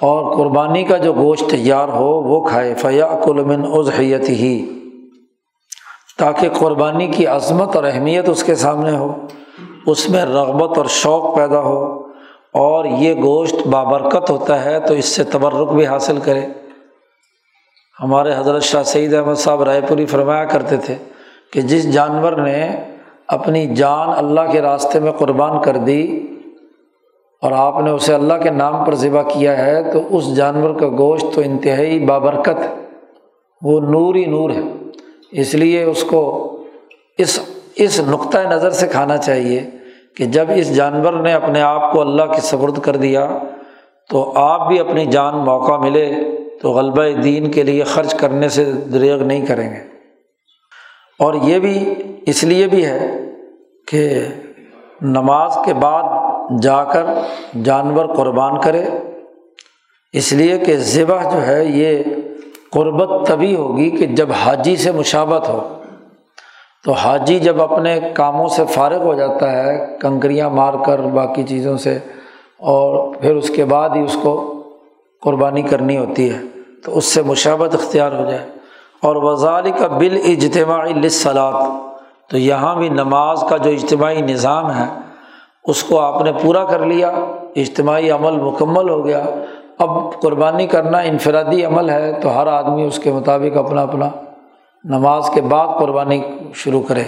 اور قربانی کا جو گوشت تیار ہو وہ کھائے فیا کلمن ازحیت ہی تاکہ قربانی کی عظمت اور اہمیت اس کے سامنے ہو، اس میں رغبت اور شوق پیدا ہو اور یہ گوشت بابرکت ہوتا ہے تو اس سے تبرک بھی حاصل کرے۔ ہمارے حضرت شاہ سعید احمد صاحب رائے پوری فرمایا کرتے تھے کہ جس جانور نے اپنی جان اللہ کے راستے میں قربان کر دی اور آپ نے اسے اللہ کے نام پر ذبح کیا ہے، تو اس جانور کا گوشت تو انتہائی بابرکت، وہ نور ہی نور ہے۔ اس لیے اس کو اس اس نقطۂ نظر سے کھانا چاہیے کہ جب اس جانور نے اپنے آپ کو اللہ کی سبرد کر دیا، تو آپ بھی اپنی جان موقع ملے، تو غلبہ دین کے لیے خرچ کرنے سے دریغ نہیں کریں گے۔ اور یہ بھی اس لیے بھی ہے کہ نماز کے بعد جا کر جانور قربان کرے۔ اس لیے کہ ذبح جو ہے یہ قربت تبھی ہوگی کہ جب حاجی سے مشابت ہو۔ تو حاجی جب اپنے کاموں سے فارغ ہو جاتا ہے، کنکریاں مار کر باقی چیزوں سے، اور پھر اس کے بعد ہی اس کو قربانی کرنی ہوتی ہے، تو اس سے مشابت اختیار ہو جائے۔ اور وزال کا بال اجتماعی لسلات تو یہاں بھی نماز کا جو اجتماعی نظام ہے، اس کو آپ نے پورا کر لیا، اجتماعی عمل مکمل ہو گیا۔ اب قربانی کرنا انفرادی عمل ہے، تو ہر آدمی اس کے مطابق اپنا اپنا نماز کے بعد قربانی شروع کرے۔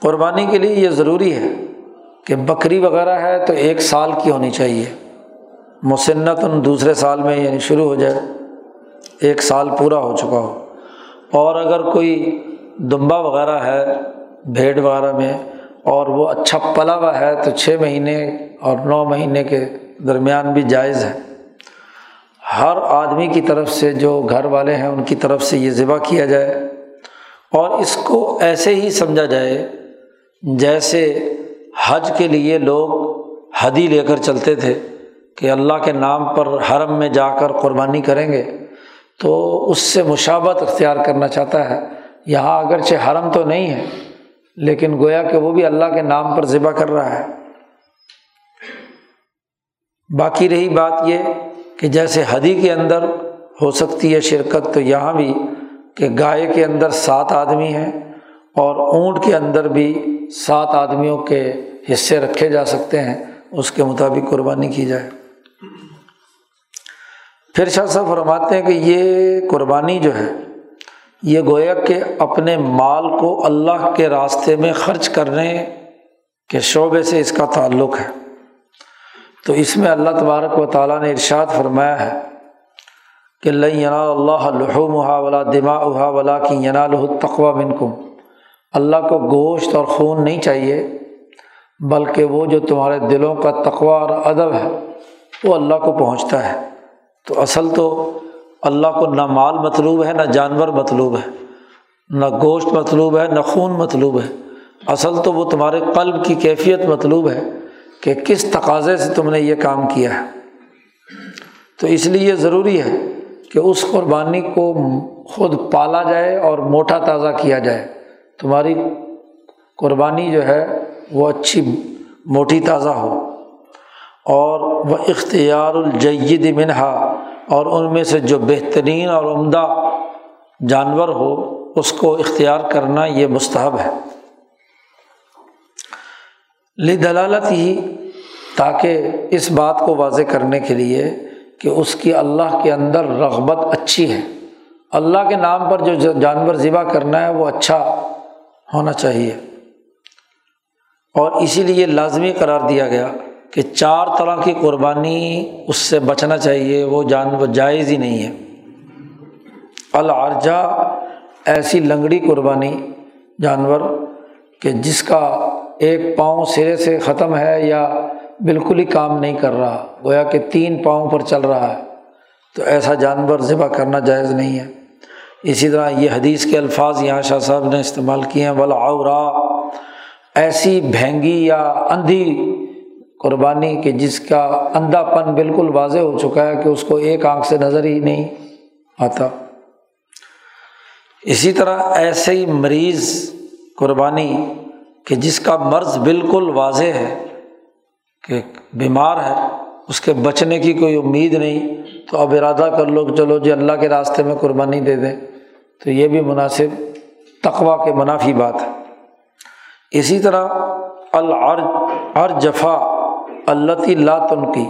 قربانی کے لیے یہ ضروری ہے کہ بکری وغیرہ ہے تو ایک سال کی ہونی چاہیے۔ مسنت ان دوسرے سال میں یعنی شروع ہو جائے۔ ایک سال پورا ہو چکا ہو۔ اور اگر کوئی دمبا وغیرہ ہے، بھیڑ وغیرہ میں، اور وہ اچھا پلا ہوا ہے، تو چھ مہینے اور نو مہینے کے درمیان بھی جائز ہے۔ ہر آدمی کی طرف سے جو گھر والے ہیں، ان کی طرف سے یہ ذبح کیا جائے۔ اور اس کو ایسے ہی سمجھا جائے جیسے حج کے لیے لوگ حدی لے کر چلتے تھے کہ اللہ کے نام پر حرم میں جا کر قربانی کریں گے۔ تو اس سے مشابت اختیار کرنا چاہتا ہے۔ یہاں اگرچہ حرم تو نہیں ہے، لیکن گویا کہ وہ بھی اللہ کے نام پر ذبح کر رہا ہے۔ باقی رہی بات یہ کہ جیسے حدی کے اندر ہو سکتی ہے شرکت، تو یہاں بھی کہ گائے کے اندر سات آدمی ہیں اور اونٹ کے اندر بھی سات آدمیوں کے حصے رکھے جا سکتے ہیں، اس کے مطابق قربانی کی جائے۔ پھر شاہ صاحب فرماتے ہیں کہ یہ قربانی جو ہے، یہ گویا کہ اپنے مال کو اللہ کے راستے میں خرچ کرنے کے شعبے سے اس کا تعلق ہے۔ تو اس میں اللہ تبارک و تعالیٰ نے ارشاد فرمایا ہے کہ ینال اللہ لحوم ولا دماغ ولا کی ینال تقوا من کم اللہ کو گوشت اور خون نہیں چاہیے، بلکہ وہ جو تمہارے دلوں کا تقوا اور ادب ہے، وہ اللہ کو پہنچتا ہے۔ تو اصل تو اللہ کو نہ مال مطلوب ہے، نہ جانور مطلوب ہے، نہ گوشت مطلوب ہے، نہ خون مطلوب ہے۔ اصل تو وہ تمہارے قلب کی کیفیت مطلوب ہے کہ کس تقاضے سے تم نے یہ کام کیا ہے۔ تو اس لیے یہ ضروری ہے کہ اس قربانی کو خود پالا جائے اور موٹا تازہ کیا جائے۔ تمہاری قربانی جو ہے وہ اچھی، موٹی تازہ ہو۔ اور وہ اختیار الجید منہا، اور ان میں سے جو بہترین اور عمدہ جانور ہو، اس کو اختیار کرنا یہ مستحب ہے۔ لی دلالت ہی تاکہ اس بات کو واضح کرنے کے لیے کہ اس کی اللہ کے اندر رغبت اچھی ہے۔ اللہ کے نام پر جو جانور ذبح کرنا ہے، وہ اچھا ہونا چاہیے۔ اور اسی لیے لازمی قرار دیا گیا۔ کہ چار طرح کی قربانی اس سے بچنا چاہیے، وہ جانور جائز ہی نہیں ہے۔ العرجا ایسی لنگڑی قربانی، جانور، کہ جس کا ایک پاؤں سرے سے ختم ہے یا بالکل ہی کام نہیں کر رہا، گویا کہ تین پاؤں پر چل رہا ہے، تو ایسا جانور ذبح کرنا جائز نہیں ہے۔ اسی طرح یہ حدیث کے الفاظ یہاں شاہ صاحب نے استعمال کیے ہیں بلا ایسی بھینگی یا اندھی قربانی کہ جس کا اندھا پن بالکل واضح ہو چکا ہے کہ اس کو ایک آنکھ سے نظر ہی نہیں آتا۔ اسی طرح ایسے ہی مریض قربانی کہ جس کا مرض بالکل واضح ہے کہ بیمار ہے، اس کے بچنے کی کوئی امید نہیں، تو اب ارادہ کر لو کہ چلو جی اللہ کے راستے میں قربانی دے دیں۔ تو یہ بھی مناسب تقوا کے منافی بات ہے۔ اسی طرح العر جفا اللہ تن کی۔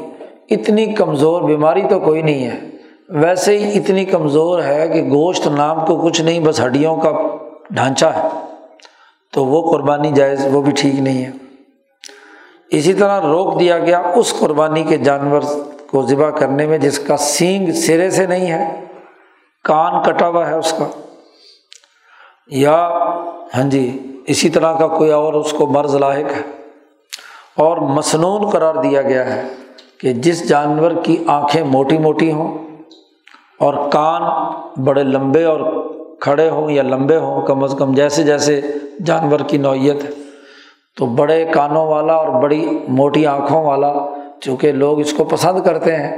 اتنی کمزور بیماری تو کوئی نہیں ہے۔ ویسے ہی اتنی کمزور ہے کہ گوشت نام کو کچھ نہیں، بس ہڈیوں کا ڈھانچہ ہے۔ تو وہ قربانی جائز، وہ بھی ٹھیک نہیں ہے۔ اسی طرح روک دیا گیا اس قربانی کے جانور کو ذبح کرنے میں، جس کا سینگ سرے سے نہیں ہے، کان کٹا ہوا ہے اس کا۔ یا ہاں جی اسی طرح کا کوئی اور اس کو مرض لاحق ہے۔ اور مصنون قرار دیا گیا ہے کہ جس جانور کی آنکھیں موٹی موٹی ہوں اور کان بڑے لمبے اور کھڑے ہوں یا لمبے ہوں، کم از کم جیسے جیسے جانور کی نوعیت ہے، تو بڑے کانوں والا اور بڑی موٹی آنکھوں والا چونکہ لوگ اس کو پسند کرتے ہیں،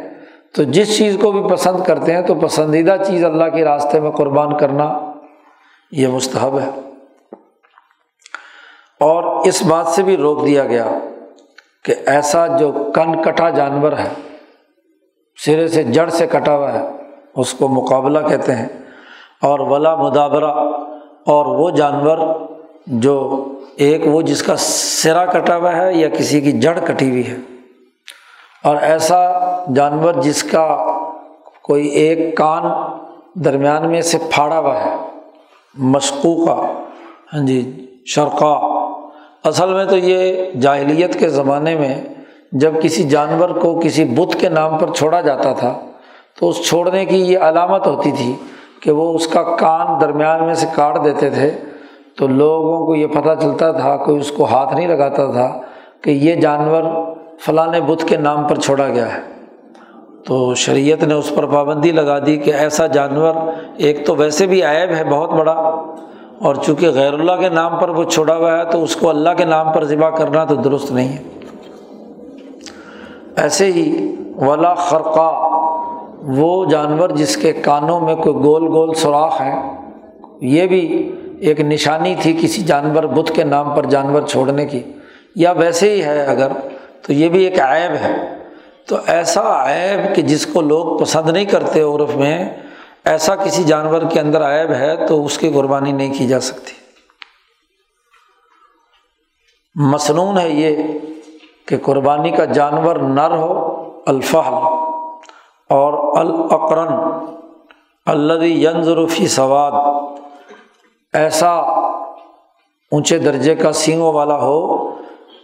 تو جس چیز کو بھی پسند کرتے ہیں تو پسندیدہ چیز اللہ کے راستے میں قربان کرنا یہ مستحب ہے۔ اور اس بات سے بھی روک دیا گیا کہ ایسا جو کن کٹا جانور ہے، سرے سے جڑ سے کٹا ہوا ہے، اس کو مقابلہ کہتے ہیں۔ اور ولا مدابرہ، اور وہ جانور جو ایک وہ جس کا سرا کٹا ہوا ہے یا کسی کی جڑ کٹی ہوئی ہے۔ اور ایسا جانور جس کا کوئی ایک کان درمیان میں سے پھاڑا ہوا ہے مشقو کا ہاں جی شرقا اصل میں تو یہ جاہلیت کے زمانے میں جب کسی جانور کو کسی بت کے نام پر چھوڑا جاتا تھا، تو اس چھوڑنے کی یہ علامت ہوتی تھی کہ وہ اس کا کان درمیان میں سے کاٹ دیتے تھے۔ تو لوگوں کو یہ پتہ چلتا تھا، کوئی اس کو ہاتھ نہیں لگاتا تھا کہ یہ جانور فلاں بت کے نام پر چھوڑا گیا ہے۔ تو شریعت نے اس پر پابندی لگا دی کہ ایسا جانور ایک تو ویسے بھی عیب ہے، بہت بڑا۔ اور چونکہ غیر اللہ کے نام پر وہ چھوڑا ہوا ہے تو اس کو اللہ کے نام پر ذبح کرنا تو درست نہیں ہے۔ ایسے ہی ولا خرقہ، وہ جانور جس کے کانوں میں کوئی گول گول سوراخ ہے، یہ بھی ایک نشانی تھی کسی جانور بت کے نام پر جانور چھوڑنے کی۔ یا ویسے ہی ہے اگر، تو یہ بھی ایک عیب ہے۔ تو ایسا عیب کہ جس کو لوگ پسند نہیں کرتے عرف میں ایسا کسی جانور کے اندر عیب ہے تو اس کی قربانی نہیں کی جا سکتی۔ مصنون ہے یہ کہ قربانی کا جانور نر ہو الفحل اور العقرن الدی ینظرفی سواد۔ ایسا اونچے درجے کا سینگوں والا ہو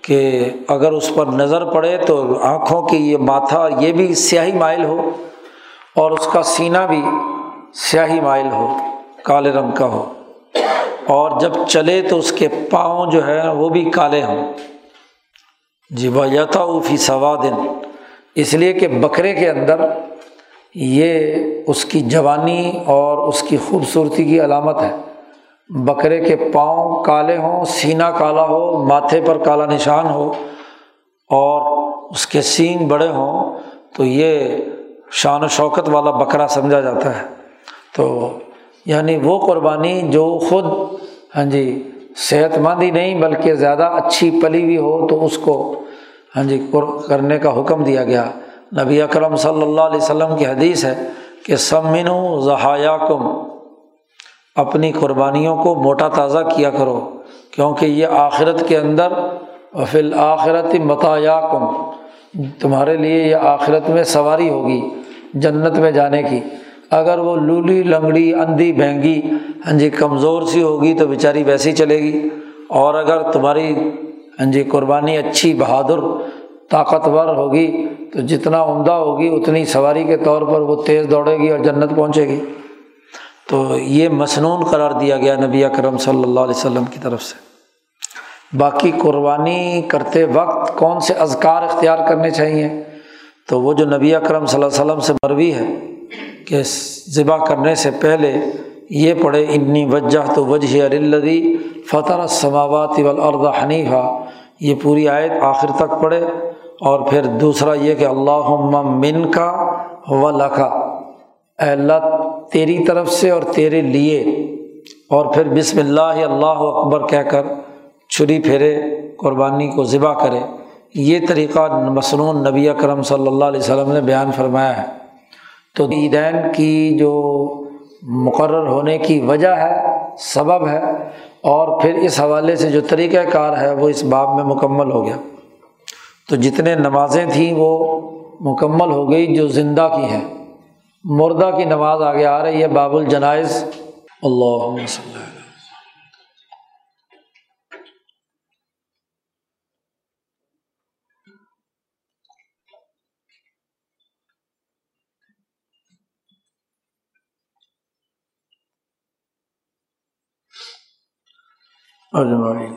کہ اگر اس پر نظر پڑے تو آنکھوں کی یہ ماتھا یہ بھی سیاہی مائل ہو اور اس کا سینہ بھی سیاہی مائل ہو، کالے رنگ کا ہو۔ اور جب چلے تو اس کے پاؤں جو ہے وہ بھی کالے ہوں۔ جی بایتا فی سوادن اس لیے کہ بکرے کے اندر یہ اس کی جوانی اور اس کی خوبصورتی کی علامت ہے۔ بکرے کے پاؤں کالے ہوں، سینہ کالا ہو، ماتھے پر کالا نشان ہو، اور اس کے سینگ بڑے ہوں، تو یہ شان و شوکت والا بکرا سمجھا جاتا ہے۔ تو یعنی وہ قربانی جو خود ہاں جی صحت مند ہی نہیں بلکہ زیادہ اچھی پلی ہوئی ہو تو اس کو ہاں جی کرنے کا حکم دیا گیا۔ نبی اکرم صلی اللہ علیہ وسلم کی حدیث ہے کہ سمن و ذہایا کم اپنی قربانیوں کو موٹا تازہ کیا کرو، کیونکہ یہ آخرت کے اندر فی آخرت متایا کم تمہارے لیے یہ آخرت میں سواری ہوگی، جنت میں جانے کی۔ اگر وہ لولی، لنگڑی، اندھی بہنگی ہاں جی کمزور سی ہوگی تو بیچاری ویسی چلے گی۔ اور اگر تمہاری ہاں جی قربانی اچھی، بہادر، طاقتور ہوگی تو جتنا عمدہ ہوگی اتنی سواری کے طور پر وہ تیز دوڑے گی اور جنت پہنچے گی۔ تو یہ مصنون قرار دیا گیا نبی اکرم صلی اللہ علیہ وسلم کی طرف سے۔ باقی قربانی کرتے وقت کون سے اذکار اختیار کرنے چاہیے؟ تو وہ جو نبی اکرم صلی اللہ علیہ وسلم سے مروی ہے کہ ذبح کرنے سے پہلے یہ پڑھے انی وجہ تو وجہ الدی فتح سماوات والارض حنیفہ یہ پوری آیت آخر تک پڑھے اور پھر دوسرا یہ کہ اللہ من کا و لکھا اے اللہ، تیری طرف سے اور تیرے لیے۔ اور پھر بسم اللہ اللہ اکبر کہہ کر چھری پھیرے، قربانی کو ذبح کرے۔ یہ طریقہ مصنون نبی اکرم صلی اللہ علیہ وسلم نے بیان فرمایا ہے۔ تو عیدین کی جو مقرر ہونے کی وجہ ہے، سبب ہے، اور پھر اس حوالے سے جو طریقۂ کار ہے، وہ اس باب میں مکمل ہو گیا۔ تو جتنے نمازیں تھیں، وہ مکمل ہو گئی جو زندہ کی ہیں۔ مردہ کی نماز آگے آ رہی ہے، باب الجنائز۔ اللہ اجمعین